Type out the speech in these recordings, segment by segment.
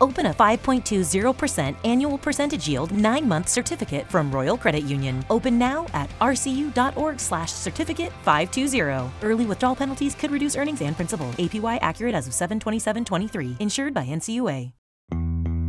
Open a 5.20% annual percentage yield 9-month certificate from Royal Credit Union. Open now at rcu.org/certificate 520. Early withdrawal penalties could reduce earnings and principal. APY accurate as of 7/27/23. Insured by NCUA.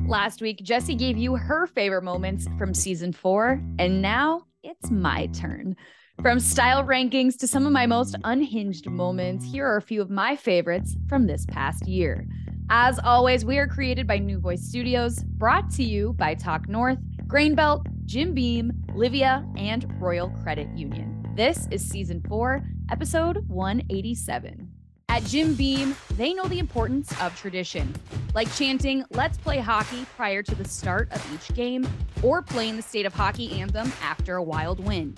Last week, Jessi gave you her favorite moments from season 4, and now it's my turn. From style rankings to some of my most unhinged moments, here are a few of my favorites from this past year. As always, we are created by New Voice Studios, brought to you by Talk North, Grain Belt, Jim Beam, Livea, and Royal Credit Union. This is season four, episode 187. At Jim Beam, they know the importance of tradition, like chanting, let's play hockey prior to the start of each game, or playing the state of hockey anthem after a wild win.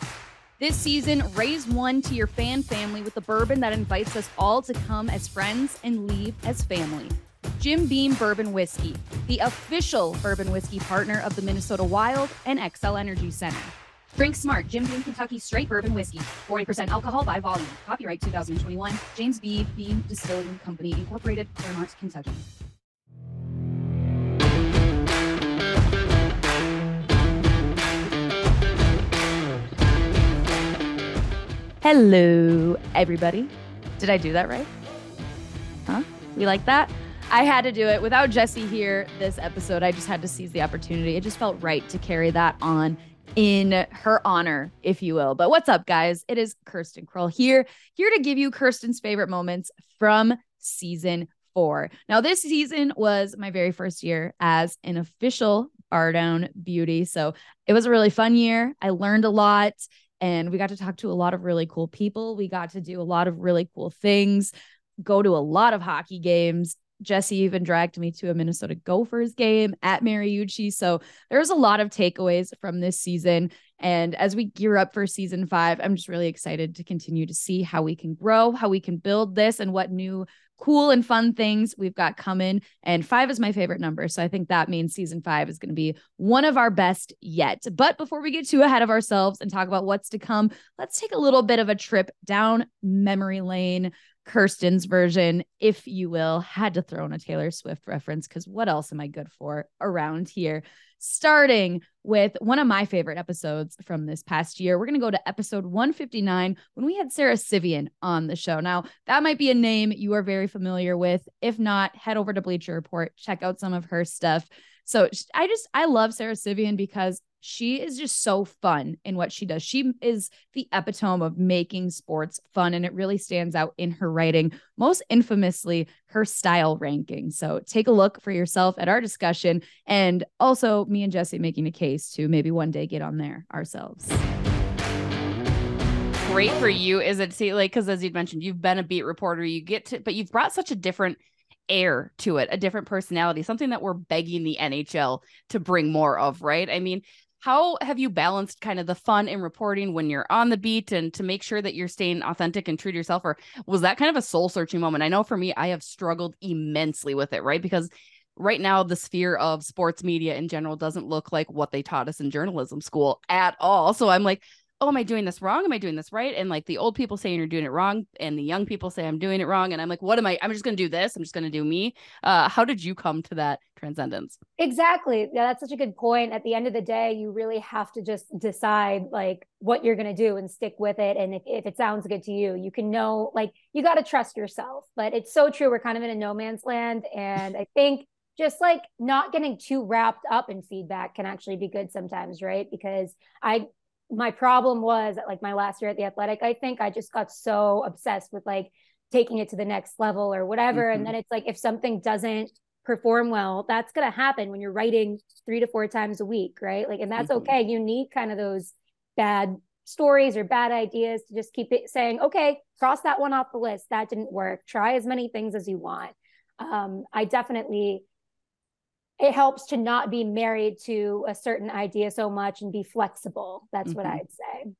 This season, raise one to your fan family with a bourbon that invites us all to come as friends and leave as family. Jim Beam Bourbon Whiskey, the official bourbon whiskey partner of the Minnesota Wild and Xcel Energy Center. Drink smart, Jim Beam Kentucky Straight Bourbon Whiskey, 40% alcohol by volume. Copyright 2021, James B. Beam Distilling Company, Incorporated, Clermont, Kentucky. Hello, everybody. Did I do that right? Huh? You like that? I had to do it without Jessi here this episode. I just had to seize the opportunity. It just felt right to carry that on in her honor, if you will. But what's up, guys? It is Kirsten Krull here, here to give you Kirsten's favorite moments from season four. Now, this season was my very first year as an official Bar Down Beauty. So it was a really fun year. I learned a lot and we got to talk to a lot of really cool people. We got to do a lot of really cool things, go to a lot of hockey games. Jessi even dragged me to a Minnesota Gophers game at Mariucci. So there's a lot of takeaways from this season. And as we gear up for season five, I'm just really excited to continue to see how we can grow, how we can build this, and what new cool and fun things we've got coming. And five is my favorite number. So I think that means season five is going to be one of our best yet. But before we get too ahead of ourselves and talk about what's to come, let's take a little bit of a trip down memory lane. Kirsten's version, if you will, had to throw in a Taylor Swift reference because what else am I good for around here? starting with one of my favorite episodes from this past year. We're going to go to episode 159 when we had Sara Civian on the show. Now, that might be a name you are very familiar with. If not, head over to Bleacher Report, check out some of her stuff. So I just, I love Sara Civian because she is just so fun in what she does. She is the epitome of making sports fun, and it really stands out in her writing, most infamously, her style ranking. So take a look for yourself at our discussion, and also me and Jessi making a case to maybe one day get on there ourselves. Great for you, is it? See, like, because as you'd mentioned, you've been a beat reporter, you get to, but you've brought such a different air to it, a different personality, something that we're begging the NHL to bring more of, right? I mean, how have you balanced kind of the fun in reporting when you're on the beat and to make sure that you're staying authentic and true to yourself? Or was that kind of a soul searching moment? I know for me i have struggled immensely with it right? Because right now the sphere of sports media in general doesn't look like what they taught us in journalism school at all. So i'm like oh, am I doing this wrong? Am I doing this right? And like the old people saying you're doing it wrong, and the young people say I'm doing it wrong. And I'm like, what am I? I'm just going to do this. I'm just going to do me. Uh, how did you come to that transcendence? Exactly. Yeah, that's such a good point. At the end of the day, you really have to just decide like what you're going to do and stick with it. And if, if it sounds good to you, you can know, like, you got to trust yourself. But it's so true. We're kind of in a no man's land. And I think just like not getting too wrapped up in feedback can actually be good sometimes, right? Because I my problem was like my last year at the athletic i think i just got so obsessed with like taking it to the next level or whatever. Mm-hmm. and then it's like if something doesn't perform well that's going to happen when you're writing three to four times a week right? Like and that's mm-hmm. okay. You need kind of those bad stories or bad ideas to just keep it saying okay cross that one off the list. That didn't work. Try as many things as you want. Um, i definitely it helps to not be married to a certain idea so much and be flexible. That's mm-hmm. what I'd say.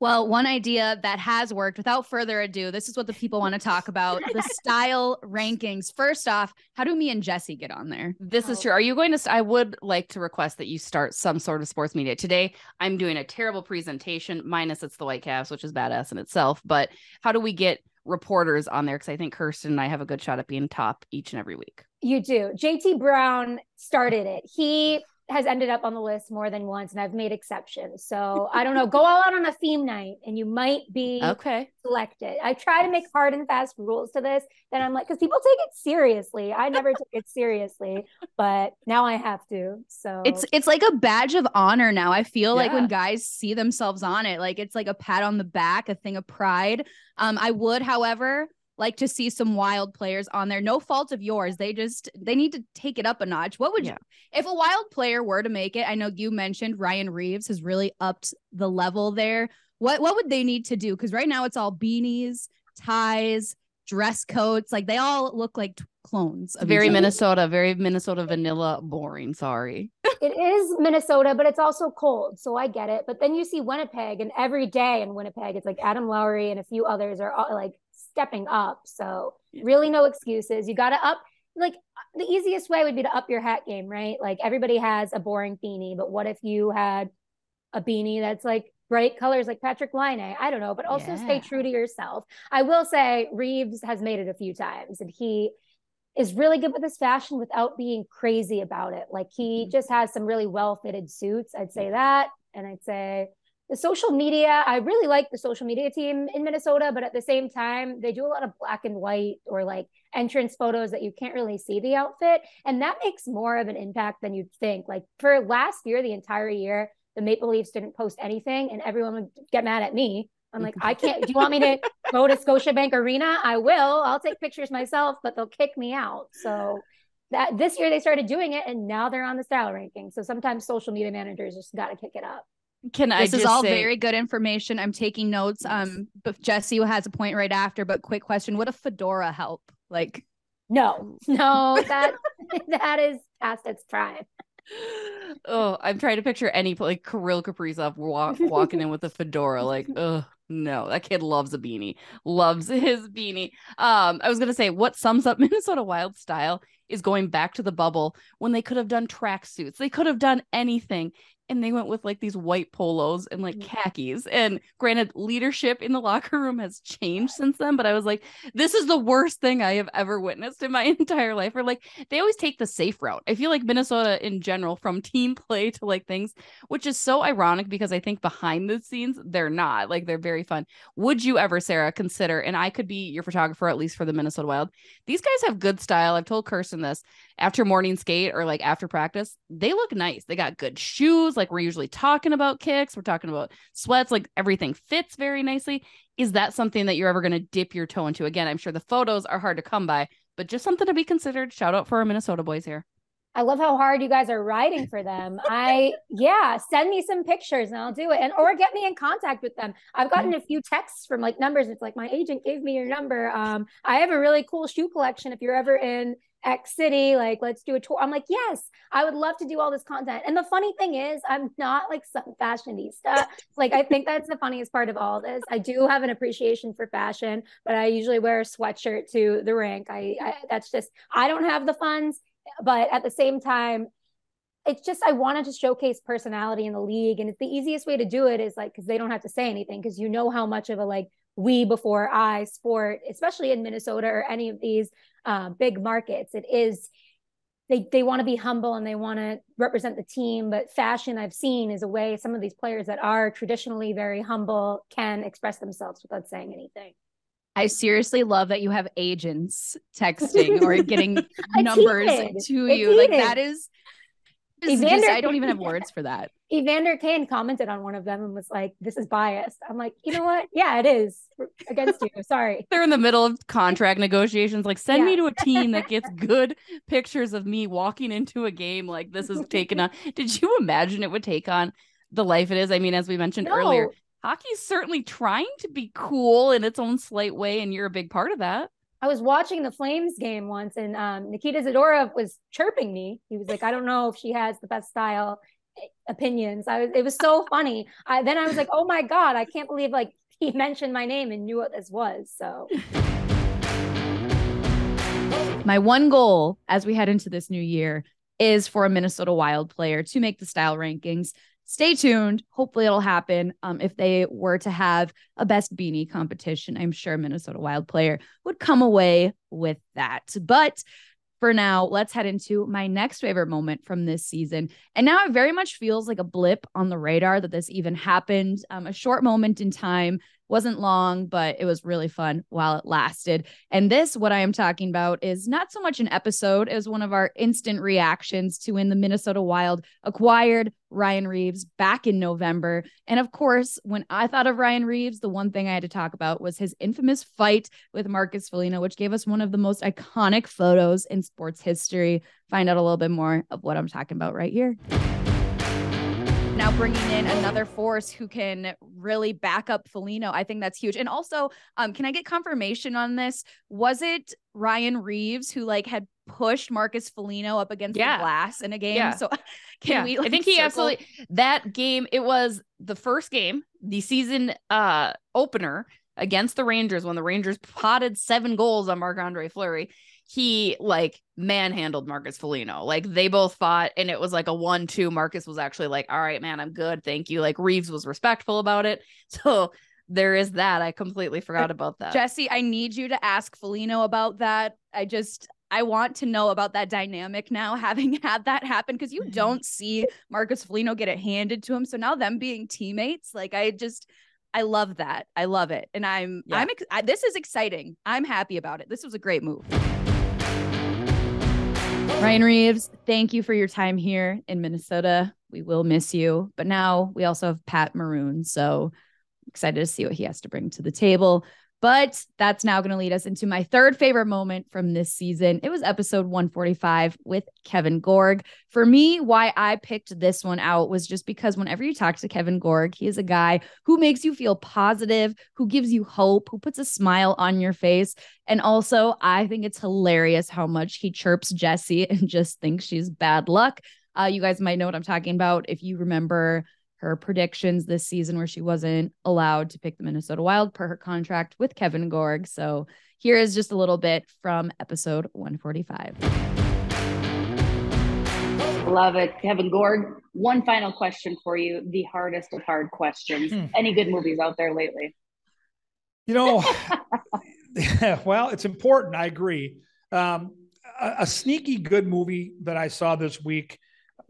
Well, one idea that has worked without further ado, this is what the people want to talk about the style rankings. First off, how do me and Jessi get on there? This oh. is true. Are you going to? I would like to request that you start some sort of sports media. Today, I'm doing a terrible presentation, minus it's the White Whitecaps, which is badass in itself. But how do we get reporters on there? Because I think Kirsten and I have a good shot at being top each and every week. You do. JT Brown started it. He has ended up on the list more than once, and I've made exceptions. So I don't know. Go all out on a theme night, and you might be okay selected. I try to make hard and fast rules to this. Then I'm like, because people take it seriously. I never took it seriously, but now I have to. So It's it's like a badge of honor now. I feel like when guys see themselves on it, like it's like a pat on the back, a thing of pride. Um, I would, however, like to see some wild players on there. No fault of yours. They just they need to take it up a notch. What would Yeah. you if a wild player were to make it? I know you mentioned Ryan Reaves has really upped the level there. What what would they need to do? Because right now it's all beanies, ties, dress coats. Like they all look like t- clones. Of very minnesota very minnesota vanilla boring sorry it is Minnesota, but it's also cold. So I get it. But then you see Winnipeg, and every day in Winnipeg, it's like Adam Lowry and a few others are all, like stepping up. So really, no excuses. You got to up. Like the easiest way would be to up your hat game, right? Like everybody has a boring beanie, but what if you had a beanie that's like bright colors like Patrik Laine? I don't know, but also stay true to yourself. I will say Reaves has made it a few times and he is really good with his fashion without being crazy about it. Like he mm-hmm. just has some really well fitted suits. I'd say that. And I'd say the social media, I really like the social media team in Minnesota, but at the same time, they do a lot of black and white or like entrance photos that you can't really see the outfit. And that makes more of an impact than you'd think. Like for last year, the entire year, the Maple Leafs didn't post anything and everyone would get mad at me. I'm like, I can't. Do you want me to go to Scotiabank Arena? I will. I'll take pictures myself, but they'll kick me out. So that this year they started doing it, and now they're on the style ranking. So sometimes social media managers just got to kick it up. Can i This is all say- very good information. I'm taking notes. Um, but Jessi has a point right after. But quick question: Would a fedora help? Like, No, no, that that is past its prime. oh, I'm trying to picture any like Kirill Kaprizov walk, walking in with a fedora. Like, oh no, that kid loves a beanie, loves his beanie. Um, I was gonna say what sums up Minnesota Wild style is going back to the bubble when they could have done tracksuits, they could have done anything. And they went with like these white polos and like Mm. khakis. And granted, leadership in the locker room has changed since then. But I was like, this is the worst thing I have ever witnessed in my entire life. Or like they always take the safe route. I feel like Minnesota in general, from team play to like things, which is so ironic because I think behind the scenes, they're not like they're very fun. Would you ever, Sara, consider, and I could be your photographer at least for the Minnesota Wild? These guys have good style. I've told Kirsten this after morning skate or like after practice, they look nice. They got good shoes. Like we're usually talking about kicks, we're talking about sweats, like everything fits very nicely. Is that something that you're ever going to dip your toe into? Again, I'm sure the photos are hard to come by, but just something to be considered. Shout out for our Minnesota boys here. I love how hard you guys are riding for them. I yeah, send me some pictures and I'll do it, and or get me in contact with them. I've gotten a few texts from like numbers. It's like my agent gave me your number. Um, I have a really cool shoe collection. If you're ever in X City, like let's do a tour. I'm like, yes, I would love to do all this content. And the funny thing is, I'm not like some fashionista. like I think that's the funniest part of all this. I do have an appreciation for fashion, but I usually wear a sweatshirt to the rink. I, I that's just I don't have the funds but at the same time it's just i wanted to showcase personality in the league and it's the easiest way to do it is like because they don't have to say anything because you know how much of a like we before i sport especially in minnesota or any of these uh, big markets it is they they want to be humble and they want to represent the team but fashion i've seen is a way some of these players that are traditionally very humble can express themselves without saying anything I seriously love that you have agents texting or getting numbers heated. to It's you. Like heated. that is. is just- I don't even have words for that. Evander Kane commented on one of them and was like, "This is biased." I'm like, you know what? Yeah, it is against you. Sorry. They're in the middle of contract negotiations. Like, send me to a team that gets good pictures of me walking into a game like this is taken on. Did you imagine it would take on the life it is? I mean, as we mentioned earlier, No, hockey's certainly trying to be cool in its own slight way, and you're a big part of that. I was watching the Flames game once, and um, Nikita Zadorov was chirping me. He was like, "I don't know if she has the best style opinions." I was, it was so funny. I then I was like, "Oh my god, I can't believe like he mentioned my name and knew what this was." So My one goal as we head into this new year is for a Minnesota Wild player to make the style rankings. Stay tuned. Hopefully, it'll happen. Um, if they were to have a best beanie competition, I'm sure Minnesota Wild player would come away with that. But for now, let's head into my next favorite moment from this season. And now it very much feels like a blip on the radar that this even happened. Um, a short moment in time, wasn't long, but it was really fun while it lasted. And this, what I am talking about, is not so much an episode as one of our instant reactions to when the Minnesota Wild acquired Ryan Reaves back in November. And of course, when I thought of Ryan Reaves, the one thing I had to talk about was his infamous fight with Marcus Foligno, which gave us one of the most iconic photos in sports history. Find out a little bit more of what I'm talking about right here bringing in another force who can really back up Foligno. I think that's huge. And also, um, can I get confirmation on this? Was it Ryan Reaves who like had pushed Marcus Foligno up against yeah. the glass in a game? Yeah. So can yeah. we? Like, I think he circle? absolutely that game. It was the first game, the season uh opener against the Rangers when the Rangers potted seven goals on Marc Andre Fleury he like manhandled Marcus Foligno. Like they both fought and it was like a one two. Marcus was actually like, all right, man, I'm good. Thank you. Like Reaves was respectful about it. So there is that. I completely forgot about that. Jessi, I need you to ask Foligno about that. I just, I want to know about that dynamic now, having had that happen, because you mm-hmm. don't see Marcus Foligno get it handed to him. So now them being teammates, like I just, I love that. I love it, and I'm, yeah. I'm, I, this is exciting. I'm happy about it. This was a great move. Ryan Reaves, thank you for your time here in Minnesota. We will miss you. But now we also have Pat Maroon. So excited to see what he has to bring to the table. But that's now going to lead us into my third favorite moment from this season. It was episode 145 with Kevin Gorg. For me, why I picked this one out was just because whenever you talk to Kevin Gorg, he is a guy who makes you feel positive, who gives you hope, who puts a smile on your face. And also, I think it's hilarious how much he chirps Jessi and just thinks she's bad luck. Uh, you guys might know what I'm talking about if you remember her predictions this season where she wasn't allowed to pick the Minnesota Wild per her contract with Kevin Gorg. So here is just a little bit from episode 145. Love it. Kevin Gorg, one final question for you. The hardest of hard questions. Hmm. Any good movies out there lately? You know, well, it's important. I agree. Um, a, a, sneaky good movie that I saw this week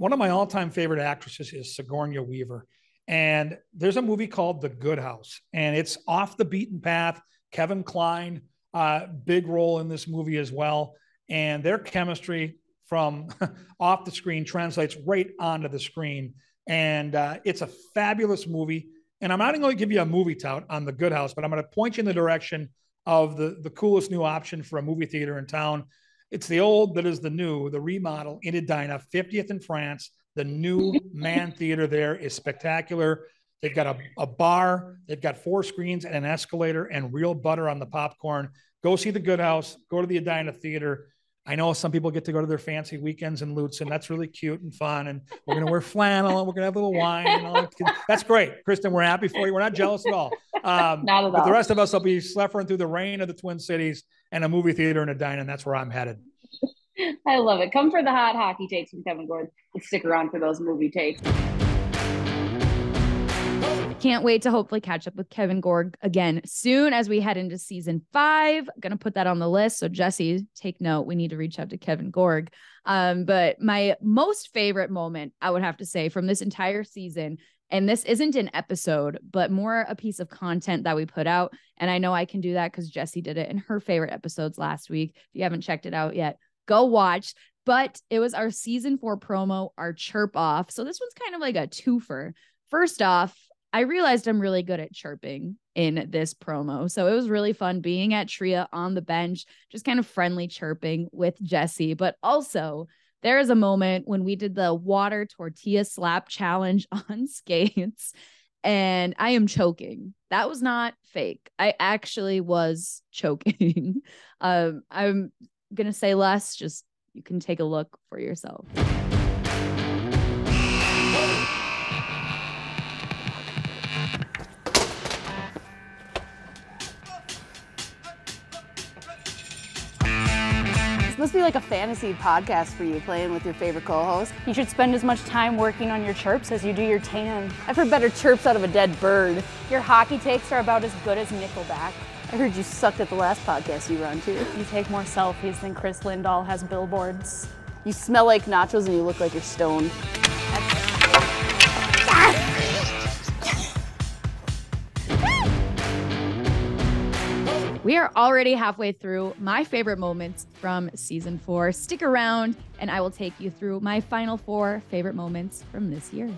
one of my all-time favorite actresses is Sigourney Weaver. And there's a movie called The Good House, and it's off the beaten path. Kevin Kline, uh, big role in this movie as well. And their chemistry from off the screen translates right onto the screen. And uh, it's a fabulous movie. And I'm not going to give you a movie tout on The Good House, but I'm going to point you in the direction of the, the coolest new option for a movie theater in town. It's the old that is the new, the remodel in Edina, 50th in France. The new Mann Theater there is spectacular. They've got a, a bar, they've got four screens and an escalator and real butter on the popcorn. Go see the Good House, go to the Edina Theater. I know some people get to go to their fancy weekends in Lutz, and that's really cute and fun. And we're going to wear flannel and we're going to have a little wine. And all that. That's great. Kristen, we're happy for you. We're not jealous at all. Um, not at all. But the rest of us will be suffering through the rain of the Twin Cities and a movie theater and a Edina, and that's where I'm headed. I love it. Come for the hot hockey takes from Kevin Gorg. Stick around for those movie takes. Can't wait to hopefully catch up with Kevin Gorg again soon as we head into season five. Gonna put that on the list. So Jessi, take note. We need to reach out to Kevin Gorg. Um, but my most favorite moment, I would have to say, from this entire season and this isn't an episode, but more a piece of content that we put out. And I know I can do that because Jessi did it in her favorite episodes last week. If you haven't checked it out yet, go watch. But it was our season four promo, our chirp off. So this one's kind of like a twofer. First off, I realized I'm really good at chirping in this promo. So it was really fun being at Tria on the bench, just kind of friendly chirping with Jessi, but also there is a moment when we did the water tortilla slap challenge on skates and I am choking. That was not fake. I actually was choking. um, I'm going to say less, just you can take a look for yourself. Must be like a fantasy podcast for you playing with your favorite co-host. You should spend as much time working on your chirps as you do your tan. I've heard better chirps out of a dead bird. Your hockey takes are about as good as Nickelback. I heard you sucked at the last podcast you were on too. You take more selfies than Chris Lindahl has billboards. You smell like nachos and you look like you're stoned. We are already halfway through my favorite moments from season four. Stick around and I will take you through my final four favorite moments from this year.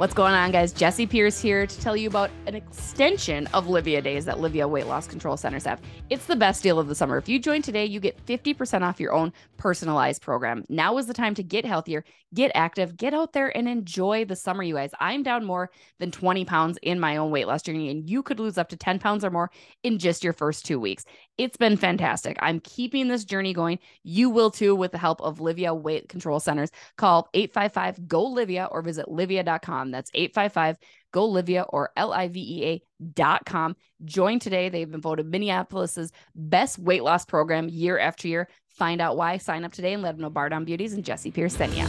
What's going on, guys? Jessi Pierce here to tell you about an extension of Livea Days that Livea Weight Loss Control Centers have. It's the best deal of the summer. If you join today, you get 50% off your own personalized program. Now is the time to get healthier, get active, get out there and enjoy the summer, you guys. I'm down more than 20 pounds in my own weight loss journey, and you could lose up to 10 pounds or more in just your first two weeks. It's been fantastic. I'm keeping this journey going. You will too with the help of Livea Weight Control Centers. Call 855 GO Livea or visit That's 855 GO Livea or L I V E A dot com. Join today. They've been voted Minneapolis's best weight loss program year after year. Find out why. Sign up today and let them know Bar Down Beauties and Jessi Pierce sent you.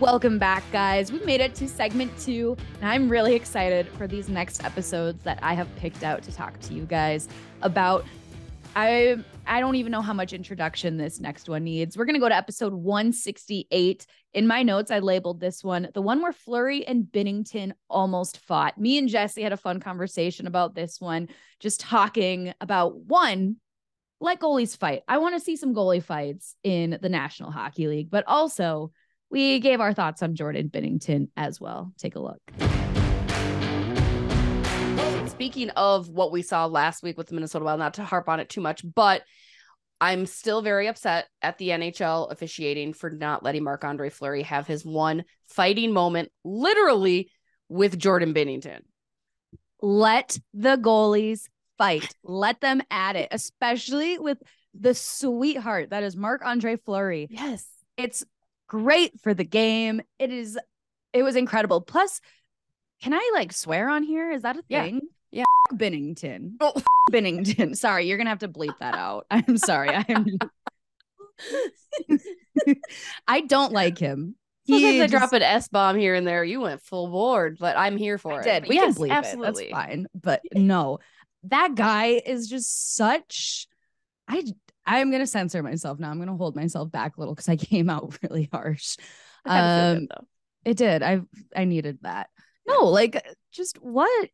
Welcome back, guys. We made it to segment two, and I'm really excited for these next episodes that I have picked out to talk to you guys about. I I don't even know how much introduction this next one needs. We're gonna go to episode 168. In my notes, I labeled this one the one where Fleury and Binnington almost fought. Me and Jessi had a fun conversation about this one, just talking about one let goalies fight. I want to see some goalie fights in the National Hockey League, but also we gave our thoughts on Jordan Binnington as well. Take a look. Speaking of what we saw last week with the Minnesota Wild, not to harp on it too much, but I'm still very upset at the NHL officiating for not letting Marc Andre Fleury have his one fighting moment, literally with Jordan Binnington. Let the goalies fight. Let them at it, especially with the sweetheart that is Marc Andre Fleury. Yes. It's great for the game. It is, it was incredible. Plus, can I like swear on here? Is that a thing? Yeah. Binnington. Oh. Binnington. Sorry, you're gonna have to bleep that out. I'm sorry. I'm I don't like him. Sometimes He I just- drop an S bomb here and there. You went full board, but I'm here for I it. did. We yes, can bleep absolutely. it. That's fine. But no, that guy is just such. I I'm gonna censor myself now. I'm gonna hold myself back a little because I came out really harsh. I kinda feel Um, good. It did. I I needed that. No, like just what?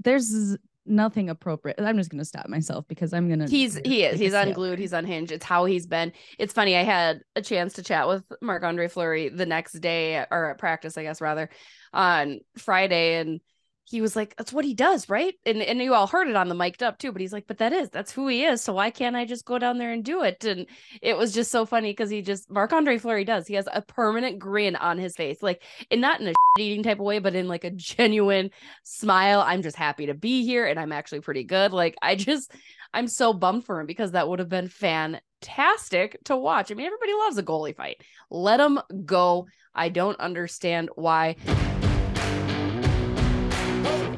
There's nothing appropriate. I'm just gonna stop myself because I'm gonna. He's he is he's unglued. He's unhinged. It's how he's been. It's funny. I had a chance to chat with Marc Andre Fleury the next day or at practice, I guess rather, on Friday, and he was like, "That's what he does, right?" And and you all heard it on the mic'd up too. But he's like, "But that is that's who he is. So why can't I just go down there and do it?" And it was just so funny because he just Marc Andre Fleury does. He has a permanent grin on his face, like and not in a eating type of way, but in like a genuine smile. I'm just happy to be here, and I'm actually pretty good. Like I just. I'm so bummed for him because that would have been fantastic to watch. I mean, everybody loves a goalie fight. Let him go. I don't understand why.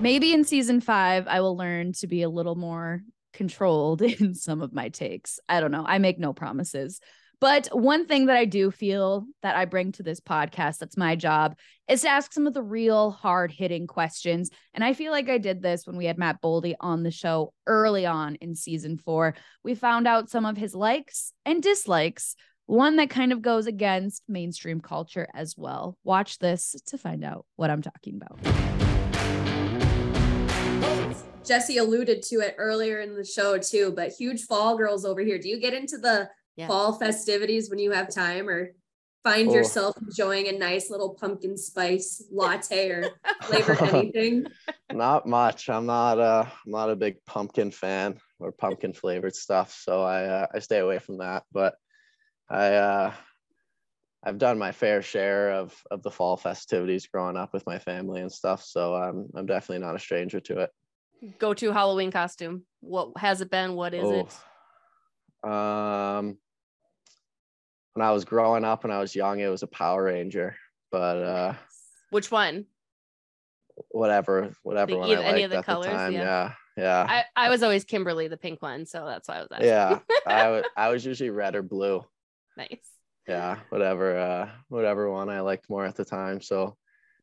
Maybe in season five, I will learn to be a little more controlled in some of my takes. I don't know. I make no promises. But one thing that I do feel that I bring to this podcast, that's my job, is to ask some of the real hard hitting questions. And I feel like I did this when we had Matt Boldy on the show early on in season four. We found out some of his likes and dislikes, one that kind of goes against mainstream culture as well. Watch this to find out what I'm talking about. Jessi alluded to it earlier in the show too, but huge fall girls over here. Do you get into the Yeah. fall festivities when you have time or find Oh. yourself enjoying a nice little pumpkin spice latte or flavored anything? Not much. I'm not uh I'm not a big pumpkin fan or pumpkin flavored stuff, so I uh, I stay away from that. But I uh I've done my fair share of of the fall festivities growing up with my family and stuff, so I'm I'm definitely not a stranger to it. Go to Halloween costume. What has it been? What is it? Oh, Um when I was growing up and I was young, it was a Power Ranger, but uh Which one? whatever whatever one either- I any liked of the at colors, the time. yeah. Yeah. Yeah. I, I was always Kimberly, the pink one, so that's why I was asking. yeah. I wa- I was usually red or blue. nice. yeah whatever uh whatever one i liked more at the time so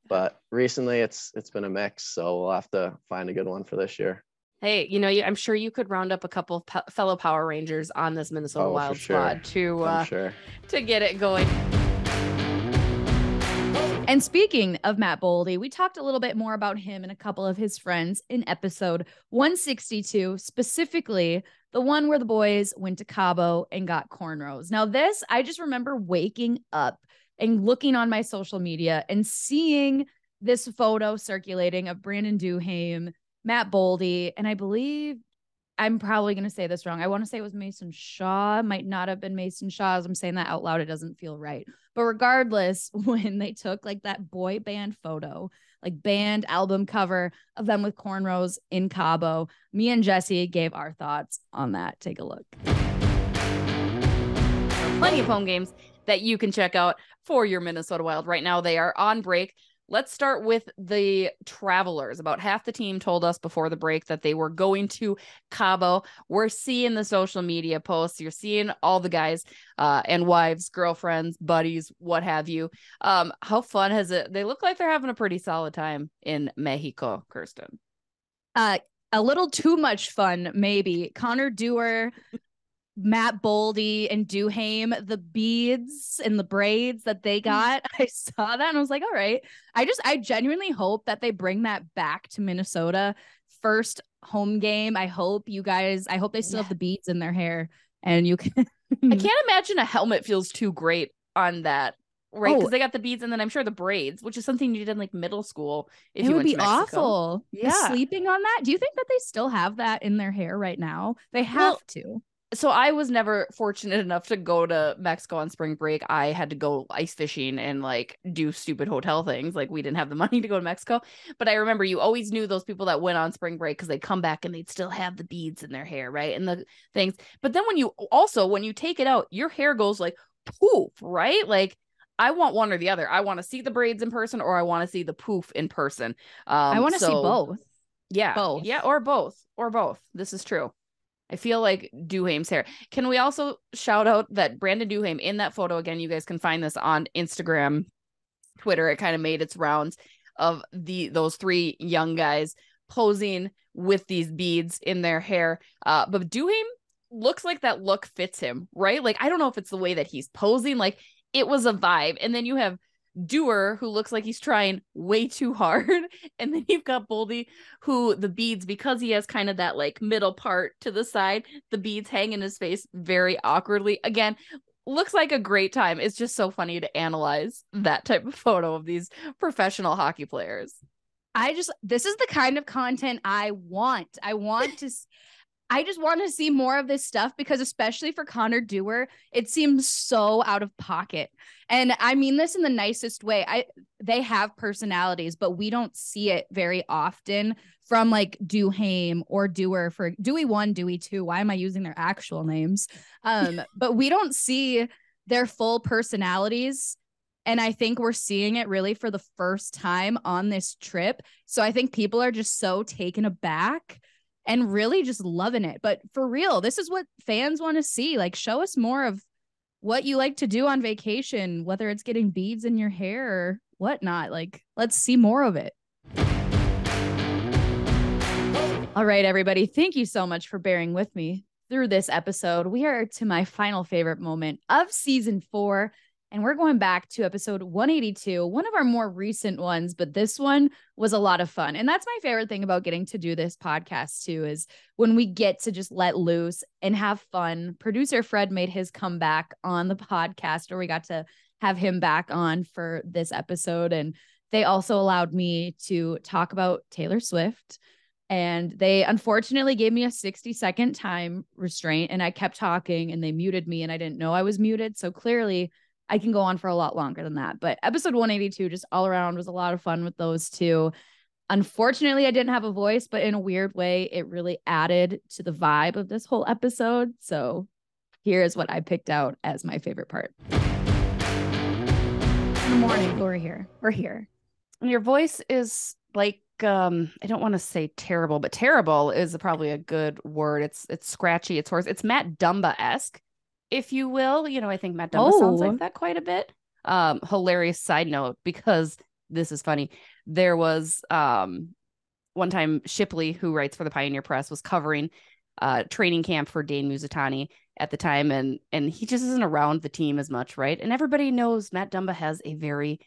but recently it's it's been a mix. So we'll have to find a good one for this year. Hey, you know, I'm sure you could round up a couple of fellow Power Rangers on this Minnesota Oh, Wild sure. squad to uh, sure. to get it going. And speaking of Matt Boldy, we talked a little bit more about him and a couple of his friends in episode 162, specifically the one where the boys went to Cabo and got cornrows. Now, this, I just remember waking up and looking on my social media and seeing this photo circulating of Brandon Duhaime, Matt Boldy, and I believe I'm probably going to say this wrong. I want to say it was Mason Shaw. Might not have been Mason Shaw. As I'm saying that out loud, it doesn't feel right. But regardless, when they took like that boy band photo, like band album cover of them with cornrows in Cabo, me and Jessi gave our thoughts on that. Take a look. plenty of home games that you can check out for your Minnesota Wild. Right now, they are on break. Let's start with the travelers. About half the team told us before the break that they were going to Cabo. We're seeing the social media posts. You're seeing all the guys uh, and wives, girlfriends, buddies, what have you. Um, how fun has it? They look like they're having a pretty solid time in Mexico, Kirsten. Uh, a little too much fun, maybe. Connor Dewar, Matt Boldy, and Duhaime, the beads and the braids that they mm. got. I saw that and I was like, all right. I just, I genuinely hope that they bring that back to Minnesota. First home game. I hope you guys, I hope they still have the beads in their hair and you can. I can't imagine a helmet feels too great on that. Right, because Oh. they got the beads and then I'm sure the braids, which is something you did in like middle school. If it would be awful. Yeah. Sleeping on that. Do you think that they still have that in their hair right now? They have Well, to. So I was never fortunate enough to go to Mexico on spring break. I had to go ice fishing and like do stupid hotel things. Like we didn't have the money to go to Mexico. But I remember you always knew those people that went on spring break because they'd come back and they'd still have the beads in their hair, right? And the things. But then when you also when you take it out, your hair goes like poof, right? Like I want one or the other. I want to see the braids in person or I want to see the poof in person. Um, I want to see both. yeah. Both. Yeah, or both. Or both. This is true. I feel like Duhaime's hair. Can we also shout out that Brandon Duhaime in that photo again? You guys can find this on Instagram, Twitter. It kind of made its rounds of the those three young guys posing with these beads in their hair. Uh, but Duhaime looks like that look fits him, right? Like I don't know if it's the way that he's posing. Like it was a vibe, and then you have Dewar, who looks like he's trying way too hard. And then you've got Boldy, who the beads, because he has kind of that like middle part to the side, the beads hang in his face very awkwardly. Again, looks like a great time. It's just so funny to analyze that type of photo of these professional hockey players. I just this is the kind of content I want. I want to I just want to see more of this stuff because especially for Connor Dewar, it seems so out of pocket. And I mean this in the nicest way. I they have personalities, but we don't see it very often from like Duhaime or Dewar for Dewey 1, Dewey 2. Why am I using their actual names? Um, but we don't see their full personalities and I think we're seeing it really for the first time on this trip. So I think people are just so taken aback and really just loving it. But for real, this is what fans want to see. Like, show us more of what you like to do on vacation, whether it's getting beads in your hair or whatnot. Like, let's see more of it. All right, everybody. Thank you so much for bearing with me through this episode. We are to my final favorite moment of season four. And we're going back to episode 182, one of our more recent ones, but this one was a lot of fun. And that's my favorite thing about getting to do this podcast too is when we get to just let loose and have fun. Producer Fred made his comeback on the podcast, or we got to have him back on for this episode. And they also allowed me to talk about Taylor Swift. And they unfortunately gave me a 60 second time restraint, and I kept talking and they muted me, and I didn't know I was muted. So clearly, I can go on for a lot longer than that. But episode 182, just all around, was a lot of fun with those two. Unfortunately, I didn't have a voice, but in a weird way, it really added to the vibe of this whole episode. So here is what I picked out as my favorite part. In the morning, we're here. We're here. And your voice is like um I don't want to say terrible, but terrible is probably a good word. It's it's scratchy, it's hoarse. It's Matt Dumba-esque, if you will. You know, I think Matt Dumba sounds Oh. like that quite a bit. Um, hilarious side note because this is funny. There was um one time Shipley, who writes for the Pioneer Press, was covering uh training camp for Dane Mizutani at the time, and and he just isn't around the team as much, right? And everybody knows Matt Dumba has a very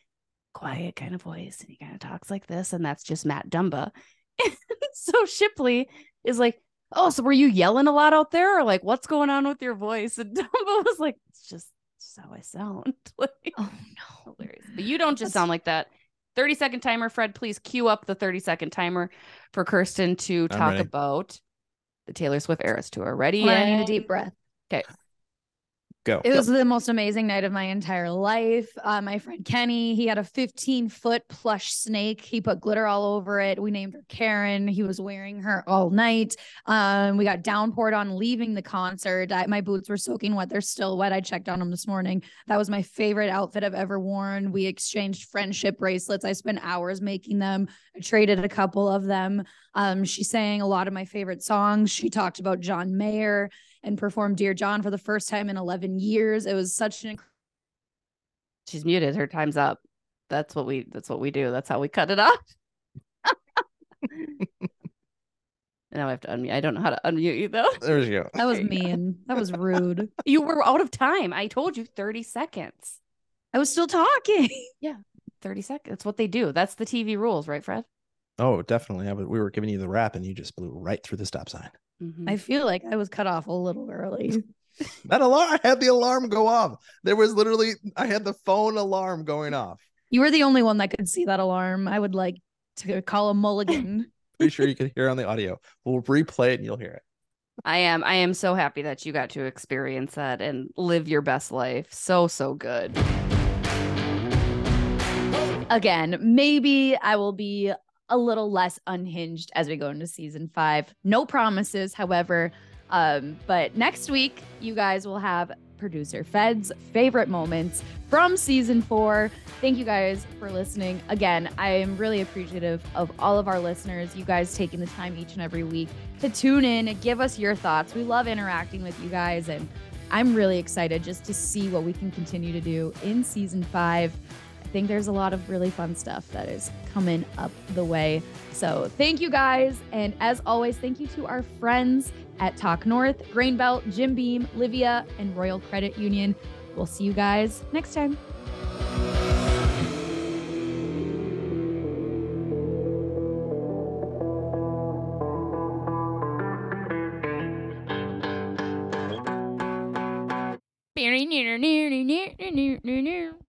quiet kind of voice, and he kind of talks like this, and that's just Matt Dumba. so Shipley is like, "Oh, so were you yelling a lot out there, or like what's going on with your voice?" And Dumba was like, "It's just, it's how I sound." like, oh no, hilarious! But you don't just sound like that. 30 second timer, Fred. Please cue up the 30 second timer for Kirsten to I'm talk ready. about the Taylor Swift Eras Tour. Ready? Well, I need a deep breath. Okay. Go. It was the most amazing night of my entire life. Uh, my friend Kenny, he had a 15 foot plush snake. He put glitter all over it. We named her Karen. He was wearing her all night. Um, we got downpoured on leaving the concert. I, my boots were soaking wet. They're still wet. I checked on them this morning. That was my favorite outfit I've ever worn. We exchanged friendship bracelets. I spent hours making them. I traded a couple of them. Um, she sang a lot of my favorite songs. She talked about John Mayer and performed Dear John for the first time in 11 years. It was such an She's muted. Her time's up. That's what we that's what we do. That's how we cut it off. now I have to unmute. I don't know how to unmute you though. There you go. that was mean. That was rude. You were out of time. I told you 30 seconds. I was still talking. Yeah. 30 seconds. That's what they do. That's the TV rules, right, Fred? Oh, definitely. I was, we were giving you the rap and you just blew right through the stop sign. Mhm. I feel like I was cut off a little early. That alarm, I had the alarm go off. There was literally, I had the phone alarm going off. You were the only one that could see that alarm. I would like to call a mulligan. Pretty sure you could hear on the audio. We'll replay it and you'll hear it. I am. I am so happy that you got to experience that and live your best life. So, so good. Again, maybe I will be a little less unhinged as we go into season five. No promises, however. Um, but next week, you guys will have producer Fred's favorite moments from season four. Thank you guys for listening. Again, I am really appreciative of all of our listeners, you guys taking the time each and every week to tune in and give us your thoughts. We love interacting with you guys, and I'm really excited just to see what we can continue to do in season five. Think there's a lot of really fun stuff that is coming up the way. So thank you guys. And as always, thank you to our friends at Talk North, Grain Belt, Jim Beam, Livea, and Royal Credit Union. We'll see you guys next time.